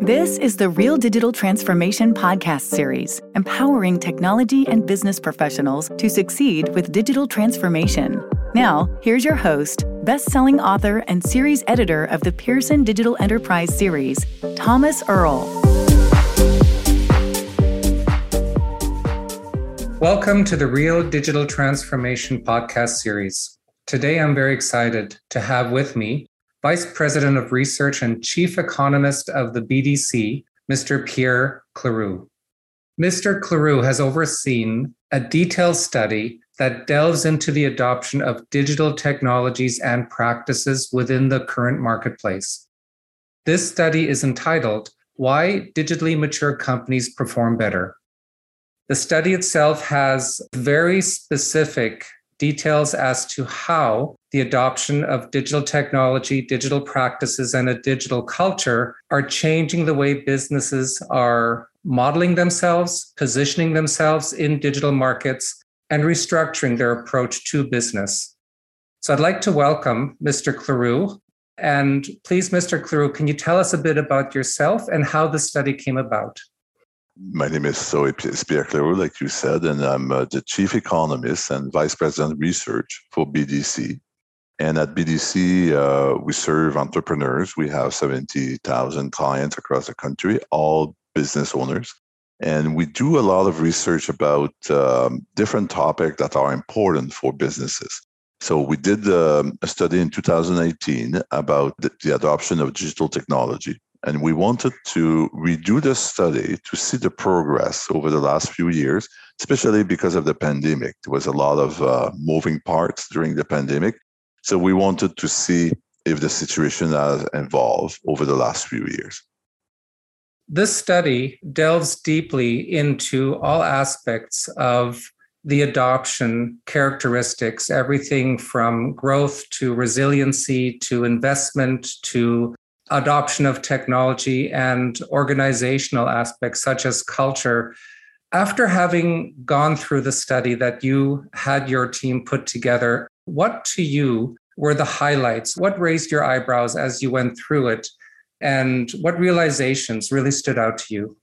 This is the Real Digital Transformation Podcast Series, empowering technology and business professionals to succeed with digital transformation. Now, here's your host, best selling author and series editor of the Pearson Digital Enterprise Series, Thomas Erl. Welcome to the Real Digital Transformation Podcast Series. Today, I'm very excited to have with me Vice President of Research and Chief Economist of the BDC, Mr. Pierre Cléroux. Mr. Cléroux has overseen a detailed study that delves into the adoption of digital technologies and practices within the current marketplace. This study is entitled Why Digitally Mature Companies Perform Better. The study itself has very specific details as to how the adoption of digital technology, digital practices, and a digital culture are changing the way businesses are modeling themselves, positioning themselves in digital markets, and restructuring their approach to business. So I'd like to welcome Mr. Cléroux. And please, Mr. Cléroux, can you tell us a bit about yourself and how the study came about? My name is so Pierre Cléroux, like you said, and I'm uh, the chief economist and vice president research for BDC. And at BDC, uh, we serve entrepreneurs. We have 70,000 clients across the country, all business owners. And we do a lot of research about um, different topics that are important for businesses. So we did um, a study in 2018 about the, the adoption of digital technology. And we wanted to redo the study to see the progress over the last few years, especially because of the pandemic. There was a lot of uh, moving parts during the pandemic. So we wanted to see if the situation has evolved over the last few years. This study delves deeply into all aspects of the adoption characteristics, everything from growth to resiliency to investment to adoption of technology and organizational aspects such as culture. After having gone through the study that you had your team put together, what to you were the highlights? What raised your eyebrows as you went through it? And what realizations really stood out to you?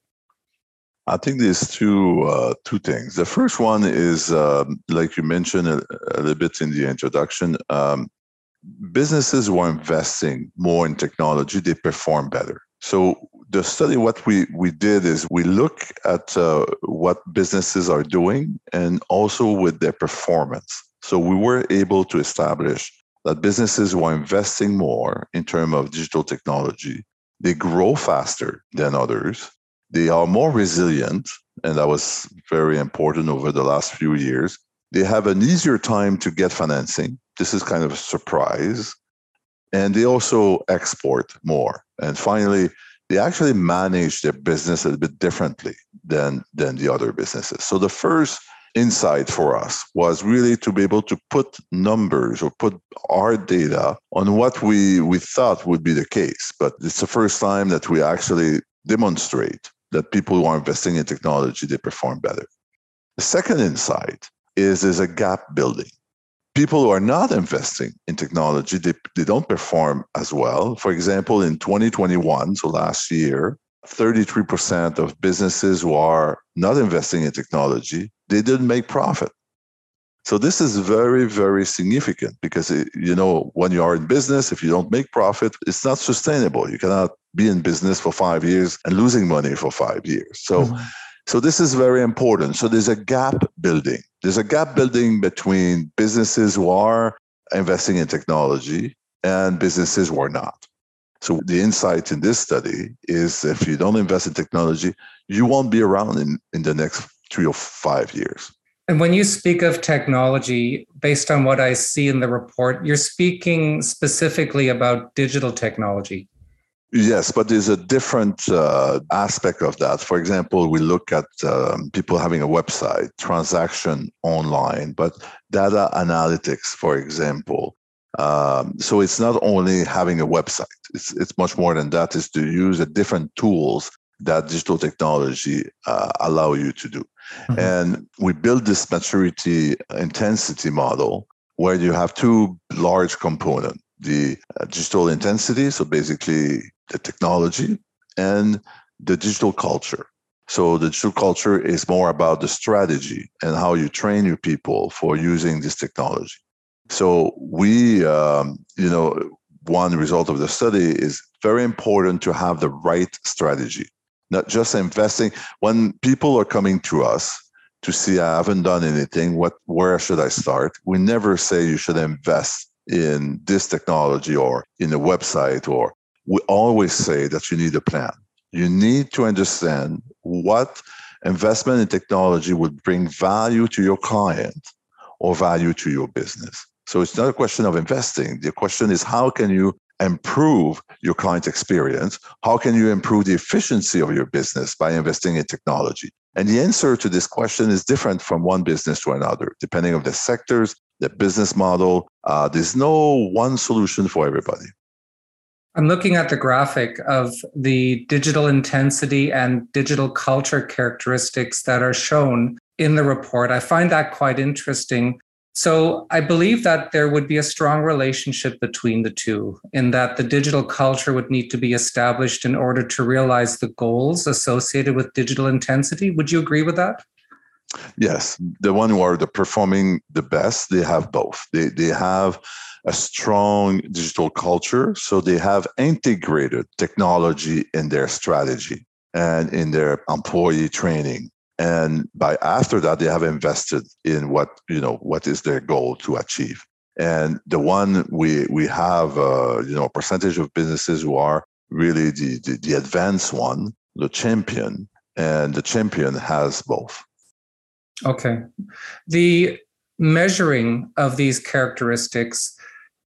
I think there's two uh, two things. The first one is, um, like you mentioned a, a, little bit in the introduction, um, businesses who are investing more in technology, they perform better. So the study, what we, we did is we look at uh, what businesses are doing and also with their performance. So we were able to establish that businesses who are investing more in terms of digital technology, they grow faster than others. They are more resilient, and that was very important over the last few years. They have an easier time to get financing this is kind of a surprise. And they also export more. And finally, they actually manage their business a bit differently than, than the other businesses. So the first insight for us was really to be able to put numbers or put our data on what we, we thought would be the case. But it's the first time that we actually demonstrate that people who are investing in technology, they perform better. The second insight is is a gap building people who are not investing in technology, they, they don't perform as well. For example, in 2021, so last year, 33% of businesses who are not investing in technology, they didn't make profit. So this is very, very significant because it, you know when you are in business, if you don't make profit, it's not sustainable. You cannot be in business for five years and losing money for five years. So, mm-hmm. so this is very important. So there's a gap building. There's a gap building between businesses who are investing in technology and businesses who are not. So the insight in this study is if you don't invest in technology, you won't be around in, in the next three or five years. And when you speak of technology, based on what I see in the report, you're speaking specifically about digital technology. Yes, but there's a different uh, aspect of that. For example, we look at um, people having a website, transaction online, but data analytics, for example. Um, so it's not only having a website; it's it's much more than that. Is to use the different tools that digital technology uh, allow you to do. Mm-hmm. And we build this maturity intensity model where you have two large components the uh, digital intensity, so basically the technology, and the digital culture. So the digital culture is more about the strategy and how you train your people for using this technology. So we, um, you know, one result of the study is very important to have the right strategy, not just investing. When people are coming to us to see, I haven't done anything, what, where should I start? We never say you should invest in this technology or in a website, or we always say that you need a plan. You need to understand what investment in technology would bring value to your client or value to your business. So it's not a question of investing. The question is how can you improve your client experience? How can you improve the efficiency of your business by investing in technology? And the answer to this question is different from one business to another, depending on the sectors, the business model. Uh, there's no one solution for everybody. I'm looking at the graphic of the digital intensity and digital culture characteristics that are shown in the report. I find that quite interesting. So I believe that there would be a strong relationship between the two, in that the digital culture would need to be established in order to realize the goals associated with digital intensity. Would you agree with that? Yes, the one who are the performing the best, they have both. They they have a strong digital culture. So they have integrated technology in their strategy and in their employee training. And by after that, they have invested in what, you know, what is their goal to achieve. And the one we, we have, uh, you know, a percentage of businesses who are really the, the, the advanced one, the champion, and the champion has both. Okay. The measuring of these characteristics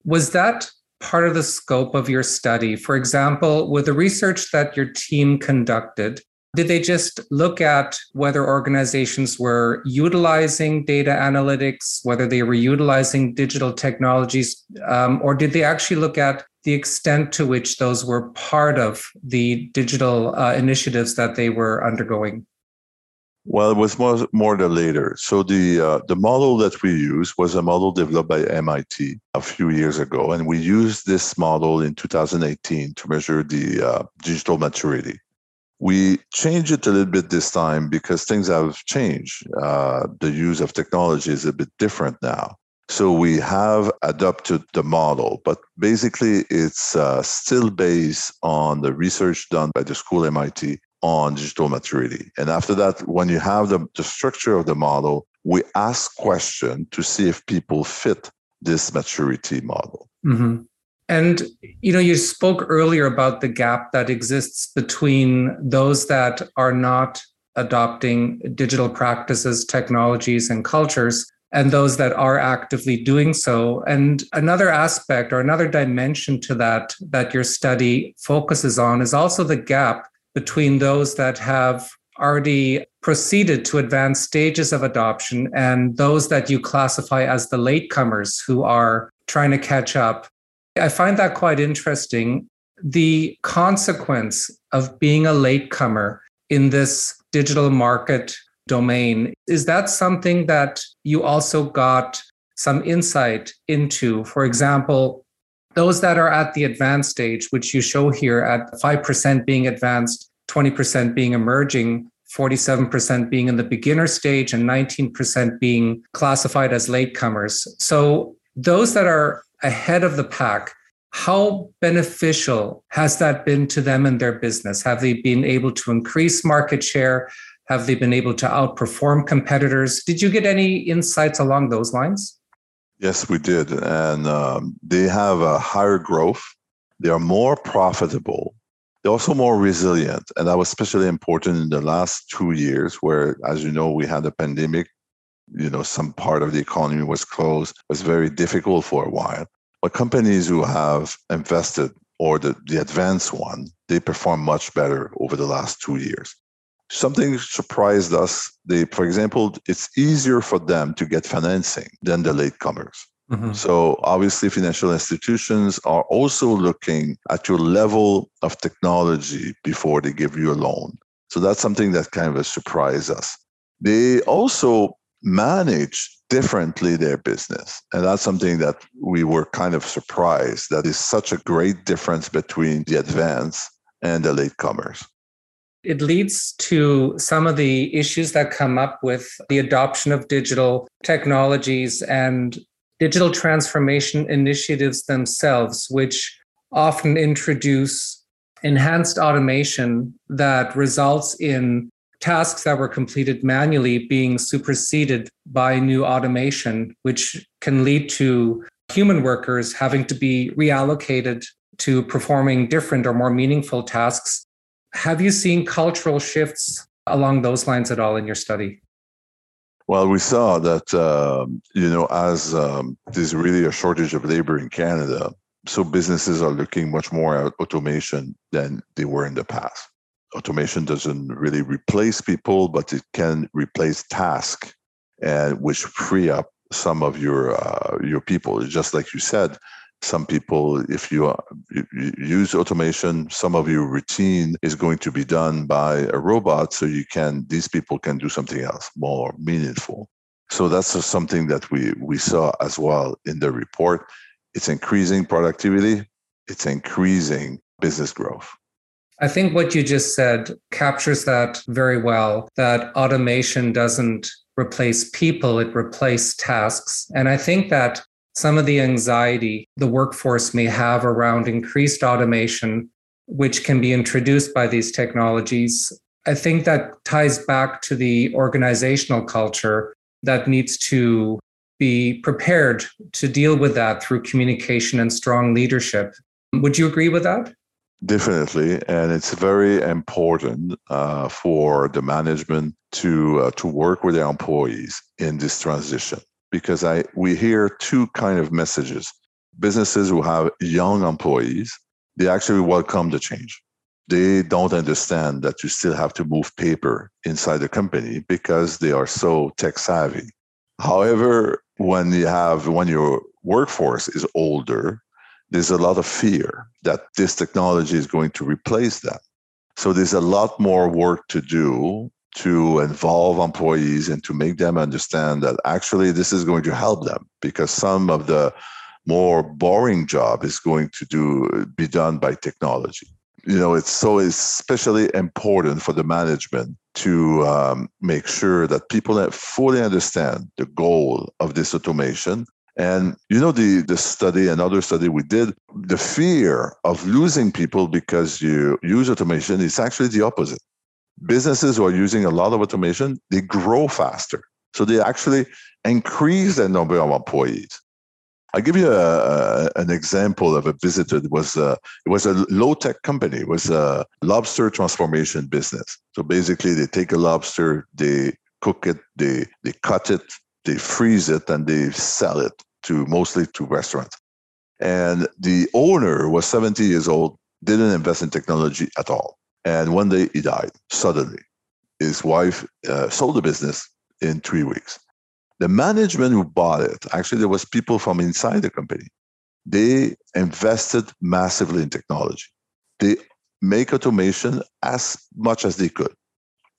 was that part of the scope of your study? For example, with the research that your team conducted, did they just look at whether organizations were utilizing data analytics, whether they were utilizing digital technologies, um, or did they actually look at the extent to which those were part of the digital uh, initiatives that they were undergoing? Well, it was more, more the later. So the uh, the model that we used was a model developed by MIT a few years ago, and we used this model in 2018 to measure the uh, digital maturity. We changed it a little bit this time because things have changed. Uh, the use of technology is a bit different now. So we have adopted the model, but basically it's uh, still based on the research done by the school MIT on digital maturity. And after that, when you have the, the structure of the model, we ask questions to see if people fit this maturity model. Mm-hmm. And you know, you spoke earlier about the gap that exists between those that are not adopting digital practices, technologies, and cultures, and those that are actively doing so. And another aspect or another dimension to that that your study focuses on is also the gap between those that have already proceeded to advanced stages of adoption and those that you classify as the latecomers who are trying to catch up. I find that quite interesting. The consequence of being a latecomer in this digital market domain is that something that you also got some insight into? For example, those that are at the advanced stage, which you show here at 5% being advanced, 20% being emerging, 47% being in the beginner stage, and 19% being classified as latecomers. So, those that are ahead of the pack, how beneficial has that been to them and their business? Have they been able to increase market share? Have they been able to outperform competitors? Did you get any insights along those lines? Yes, we did. And um, they have a higher growth. They are more profitable. They're also more resilient. And that was especially important in the last two years, where, as you know, we had a pandemic. You know, some part of the economy was closed. It was very difficult for a while. But companies who have invested or the, the advanced one, they perform much better over the last two years something surprised us. They, for example, it's easier for them to get financing than the latecomers. Mm-hmm. So obviously, financial institutions are also looking at your level of technology before they give you a loan. So that's something that kind of surprised us. They also manage differently their business. And that's something that we were kind of surprised that is such a great difference between the advance and the latecomers. It leads to some of the issues that come up with the adoption of digital technologies and digital transformation initiatives themselves, which often introduce enhanced automation that results in tasks that were completed manually being superseded by new automation, which can lead to human workers having to be reallocated to performing different or more meaningful tasks. Have you seen cultural shifts along those lines at all in your study? Well, we saw that, um, you know, as um, there's really a shortage of labor in Canada, so businesses are looking much more at automation than they were in the past. Automation doesn't really replace people, but it can replace tasks, and which free up some of your uh, your people. Just like you said, some people if you, you, use automation some of your routine is going to be done by a robot so you can these people can do something else more meaningful. So that's something that we we saw as well in the report. It's increasing productivity. It's increasing business growth I think what you just said captures that very well that automation doesn't replace people, it replaces tasks. And I think that some of the anxiety the workforce may have around increased automation, which can be introduced by these technologies. I think that ties back to the organizational culture that needs to be prepared to deal with that through communication and strong leadership. Would you agree with that? Definitely, and it's very important uh, for the management to uh, to work with their employees in this transition because I we hear two kind of messages. Businesses who have young employees, they actually welcome the change. They don't understand that you still have to move paper inside the company because they are so tech savvy. However, when you have when your workforce is older, there's a lot of fear that this technology is going to replace them. So there's a lot more work to do to involve employees and to make them understand that actually this is going to help them because some of the more boring job is going to do be done by technology you know it's so especially important for the management to um, make sure that people fully understand the goal of this automation and you know the the study another study we did the fear of losing people because you use automation is actually the opposite businesses who are using a lot of automation, they grow faster. So they actually increase the number of employees. I'll give you a, a, an example of a visitor. It was a, it was a low tech company. It was a lobster transformation business. So basically, they take a lobster, they cook it, they they cut it, they freeze it, and they sell it to mostly to restaurants. And the owner was 70 years old, didn't invest in technology at all. And one day he died suddenly. His wife uh, sold the business in three weeks. The management who bought it, actually, there was people from inside the company. They invested massively in technology. They make automation as much as they could.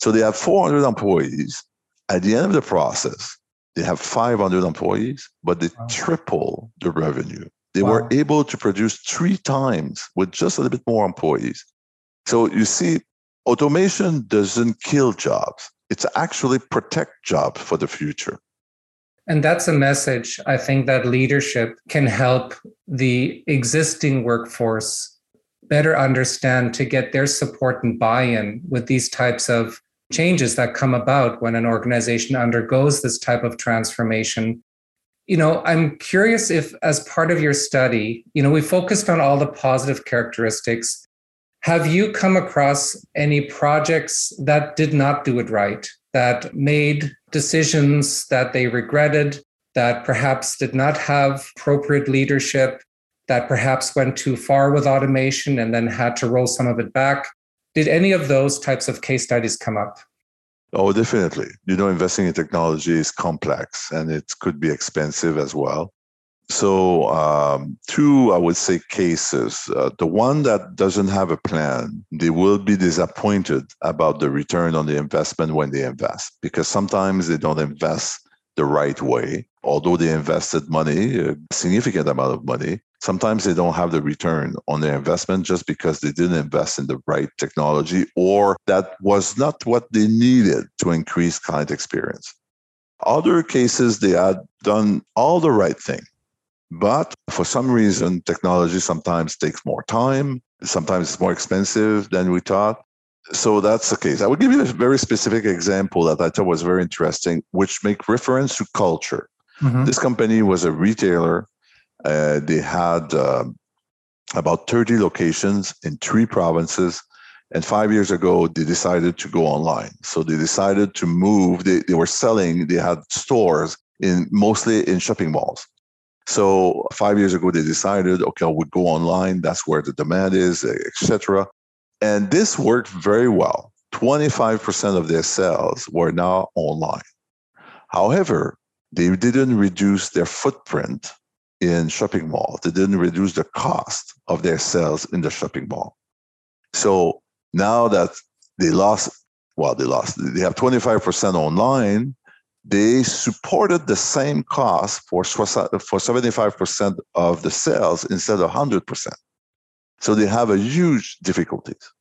So they have 400 employees. At the end of the process, they have 500 employees, but they wow. triple the revenue. They wow. were able to produce three times with just a little bit more employees. So you see, automation doesn't kill jobs. It's actually protect jobs for the future. And that's a message I think that leadership can help the existing workforce better understand to get their support and buy in with these types of changes that come about when an organization undergoes this type of transformation. You know, I'm curious if, as part of your study, you know, we focused on all the positive characteristics have you come across any projects that did not do it right, that made decisions that they regretted, that perhaps did not have appropriate leadership, that perhaps went too far with automation and then had to roll some of it back? Did any of those types of case studies come up? Oh, definitely. You know, investing in technology is complex and it could be expensive as well. So, um, two, I would say, cases. Uh, the one that doesn't have a plan, they will be disappointed about the return on the investment when they invest because sometimes they don't invest the right way. Although they invested money, a significant amount of money, Sometimes they don't have the return on their investment just because they didn't invest in the right technology or that was not what they needed to increase client experience. Other cases, they had done all the right thing. But for some reason, technology sometimes takes more time. Sometimes it's more expensive than we thought. So that's the case. I will give you a very specific example that I thought was very interesting, which make reference to culture. Mm-hmm. This company was a retailer. Uh, they had uh, about 30 locations in three provinces. And five years ago, they decided to go online. So they decided to move. They, they were selling, they had stores in mostly in shopping malls. So five years ago, they decided, okay, we go online. That's where the demand is, etc. And this worked very well. 25% of their sales were now online. However, they didn't reduce their footprint in shopping malls. They didn't reduce the cost of their sales in the shopping mall. So now that they lost, well, they lost, they have 25% online, they supported the same cost for, for 75% of the sales instead of 100%. So they have a huge difficulties.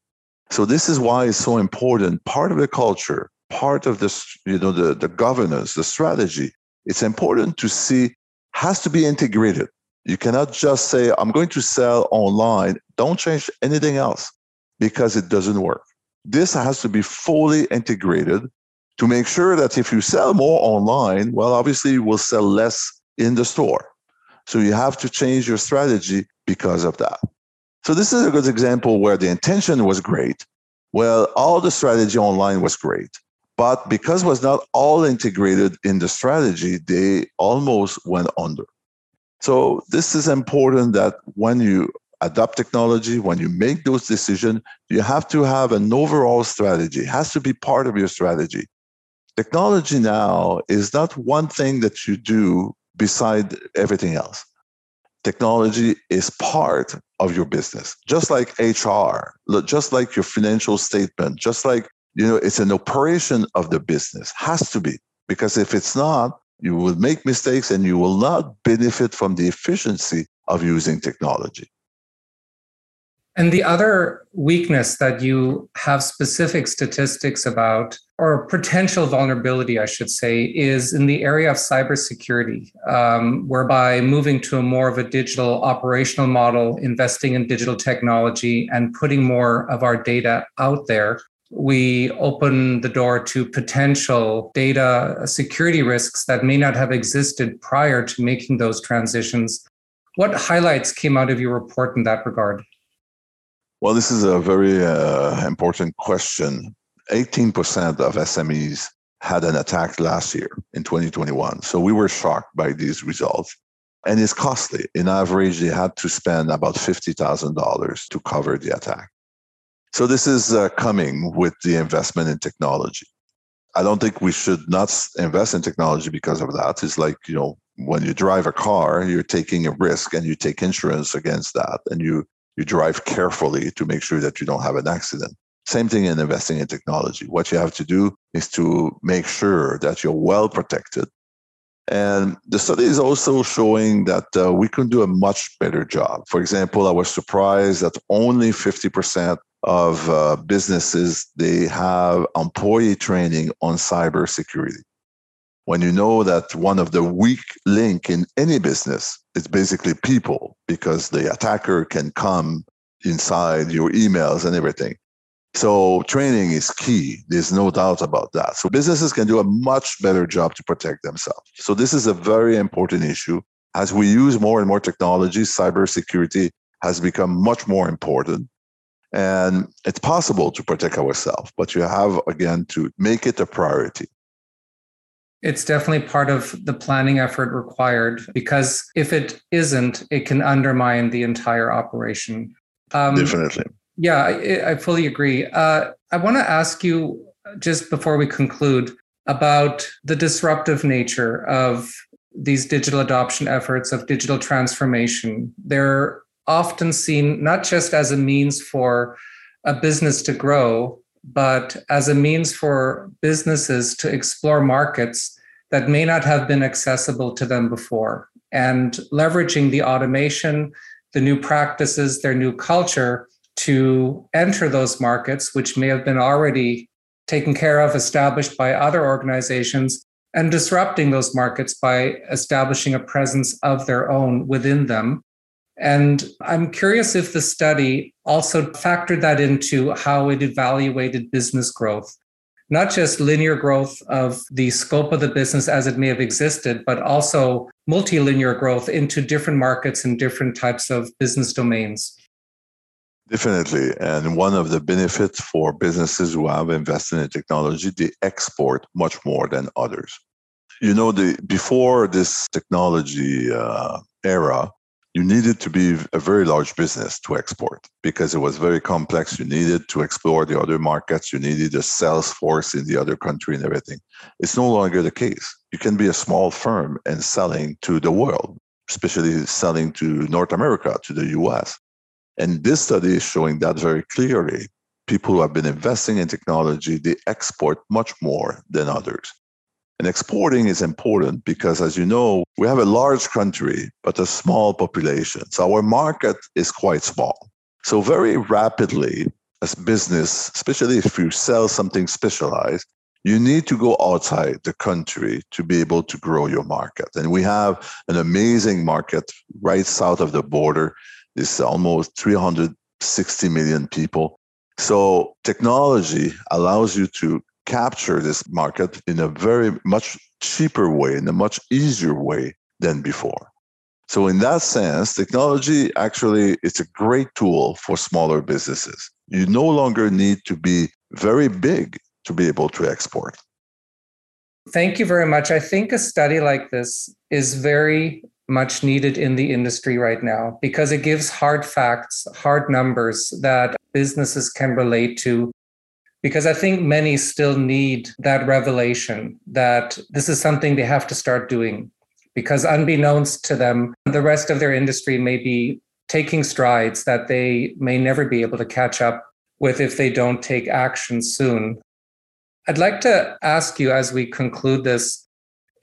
So this is why it's so important. Part of the culture, part of this, you know, the, the governance, the strategy, it's important to see has to be integrated. You cannot just say, I'm going to sell online. Don't change anything else because it doesn't work. This has to be fully integrated to make sure that if you sell more online, well, obviously you will sell less in the store. So you have to change your strategy because of that. So this is a good example where the intention was great. Well, all the strategy online was great. But because it was not all integrated in the strategy, they almost went under. So this is important that when you adopt technology, when you make those decisions, you have to have an overall strategy. It has to be part of your strategy. Technology now is not one thing that you do beside everything else. Technology is part of your business, just like HR, just like your financial statement, just like you know, it's an operation of the business. Has to be because if it's not, you will make mistakes and you will not benefit from the efficiency of using technology. And the other weakness that you have specific statistics about, or potential vulnerability, I should say, is in the area of cybersecurity, um, whereby moving to a more of a digital operational model, investing in digital technology, and putting more of our data out there, we open the door to potential data security risks that may not have existed prior to making those transitions. What highlights came out of your report in that regard? Well, this is a very uh, important question. 18% of SMEs had an attack last year in 2021. So we were shocked by these results. And it's costly. In average, they had to spend about $50,000 to cover the attack. So this is uh, coming with the investment in technology. I don't think we should not invest in technology because of that. It's like, you know, when you drive a car, you're taking a risk and you take insurance against that. And you you drive carefully to make sure that you don't have an accident. Same thing in investing in technology. What you have to do is to make sure that you're well protected. And the study is also showing that uh, we can do a much better job. For example, I was surprised that only 50% of uh, businesses they have employee training on cybersecurity. When you know that one of the weak link in any business is basically people because the attacker can come inside your emails and everything. So training is key there's no doubt about that. So businesses can do a much better job to protect themselves. So this is a very important issue. As we use more and more technology cybersecurity has become much more important and it's possible to protect ourselves but you have again to make it a priority it's definitely part of the planning effort required because if it isn't, it can undermine the entire operation. Um, Definitely. Yeah, I, I fully agree. Uh, I want to ask you just before we conclude about the disruptive nature of these digital adoption efforts of digital transformation. They're often seen not just as a means for a business to grow, but as a means for businesses to explore markets that may not have been accessible to them before. And leveraging the automation the new practices, their new culture to enter those markets, which may have been already taken care of, established by other organizations, and disrupting those markets by establishing a presence of their own within them. And I'm curious if the study also factored that into how it evaluated business growth, not just linear growth of the scope of the business as it may have existed, but also multilinear growth into different markets and different types of business domains. Definitely. And one of the benefits for businesses who have invested in technology, they export much more than others. You know, the, before this technology uh, era, you needed to be a very large business to export because it was very complex. You needed to explore the other markets. You needed a sales force in the other country and everything. It's no longer the case. You can be a small firm and selling to the world, especially selling to North America, to the US. And this study is showing that very clearly. People who have been investing in technology, they export much more than others. And exporting is important because, as you know, we have a large country, but a small population. So our market is quite small. So, very rapidly, as business, especially if you sell something specialized, you need to go outside the country to be able to grow your market. And we have an amazing market right south of the border is almost 360 million people. So technology allows you to capture this market in a very much cheaper way, in a much easier way than before. So in that sense, technology actually it's a great tool for smaller businesses. You no longer need to be very big to be able to export. Thank you very much. I think a study like this is very much needed in the industry right now because it gives hard facts, hard numbers that businesses can relate to. Because I think many still need that revelation that this is something they have to start doing. Because unbeknownst to them, the rest of their industry may be taking strides that they may never be able to catch up with if they don't take action soon. I'd like to ask you as we conclude this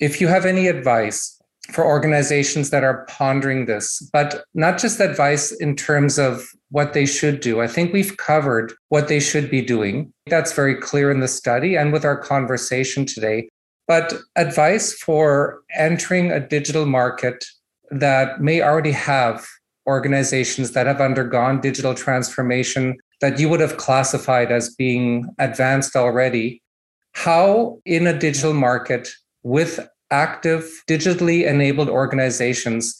if you have any advice for organizations that are pondering this, but not just advice in terms of what they should do. I think we've covered what they should be doing. That's very clear in the study and with our conversation today. But advice for entering a digital market that may already have organizations that have undergone digital transformation that you would have classified as being advanced already. How, in a digital market with active, digitally enabled organizations,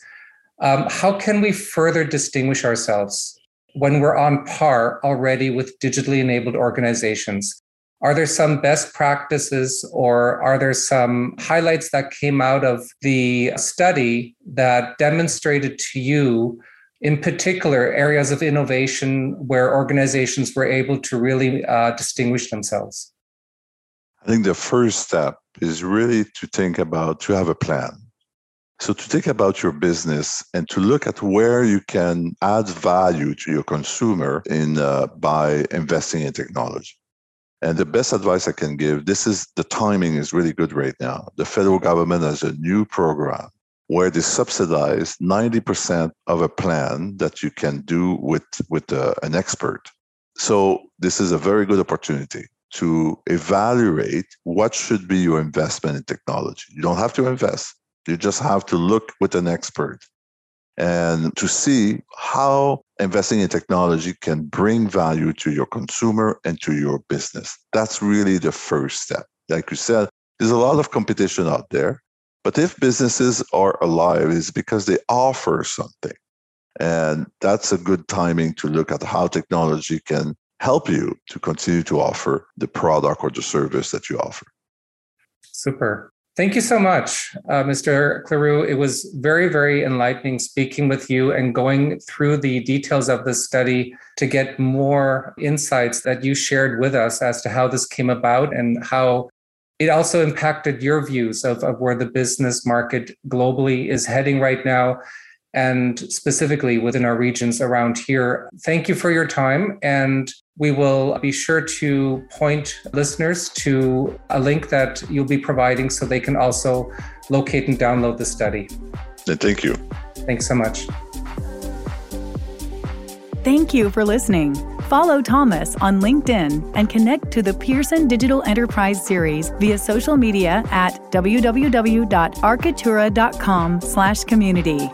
um, how can we further distinguish ourselves when we're on par already with digitally enabled organizations? Are there some best practices or are there some highlights that came out of the study that demonstrated to you, in particular, areas of innovation where organizations were able to really uh, distinguish themselves? I think the first step is really to think about to have a plan. So to think about your business and to look at where you can add value to your consumer in uh, by investing in technology. And the best advice I can give, this is the timing is really good right now. The federal government has a new program where they subsidize 90% of a plan that you can do with, with uh, an expert. So this is a very good opportunity to evaluate what should be your investment in technology. You don't have to invest, you just have to look with an expert and to see how investing in technology can bring value to your consumer and to your business. That's really the first step. Like you said, there's a lot of competition out there. But if businesses are alive, it's because they offer something. And that's a good timing to look at how technology can help you to continue to offer the product or the service that you offer. Super. Thank you so much, uh, Mr. Cléroux. It was very, very enlightening speaking with you and going through the details of this study to get more insights that you shared with us as to how this came about and how it also impacted your views of, of where the business market globally is heading right now and specifically within our regions around here. Thank you for your time. And we will be sure to point listeners to a link that you'll be providing so they can also locate and download the study. Thank you. Thanks so much. Thank you for listening. Follow Thomas on LinkedIn and connect to the Pearson Digital Enterprise Series via social media at www.arcitura.com/community.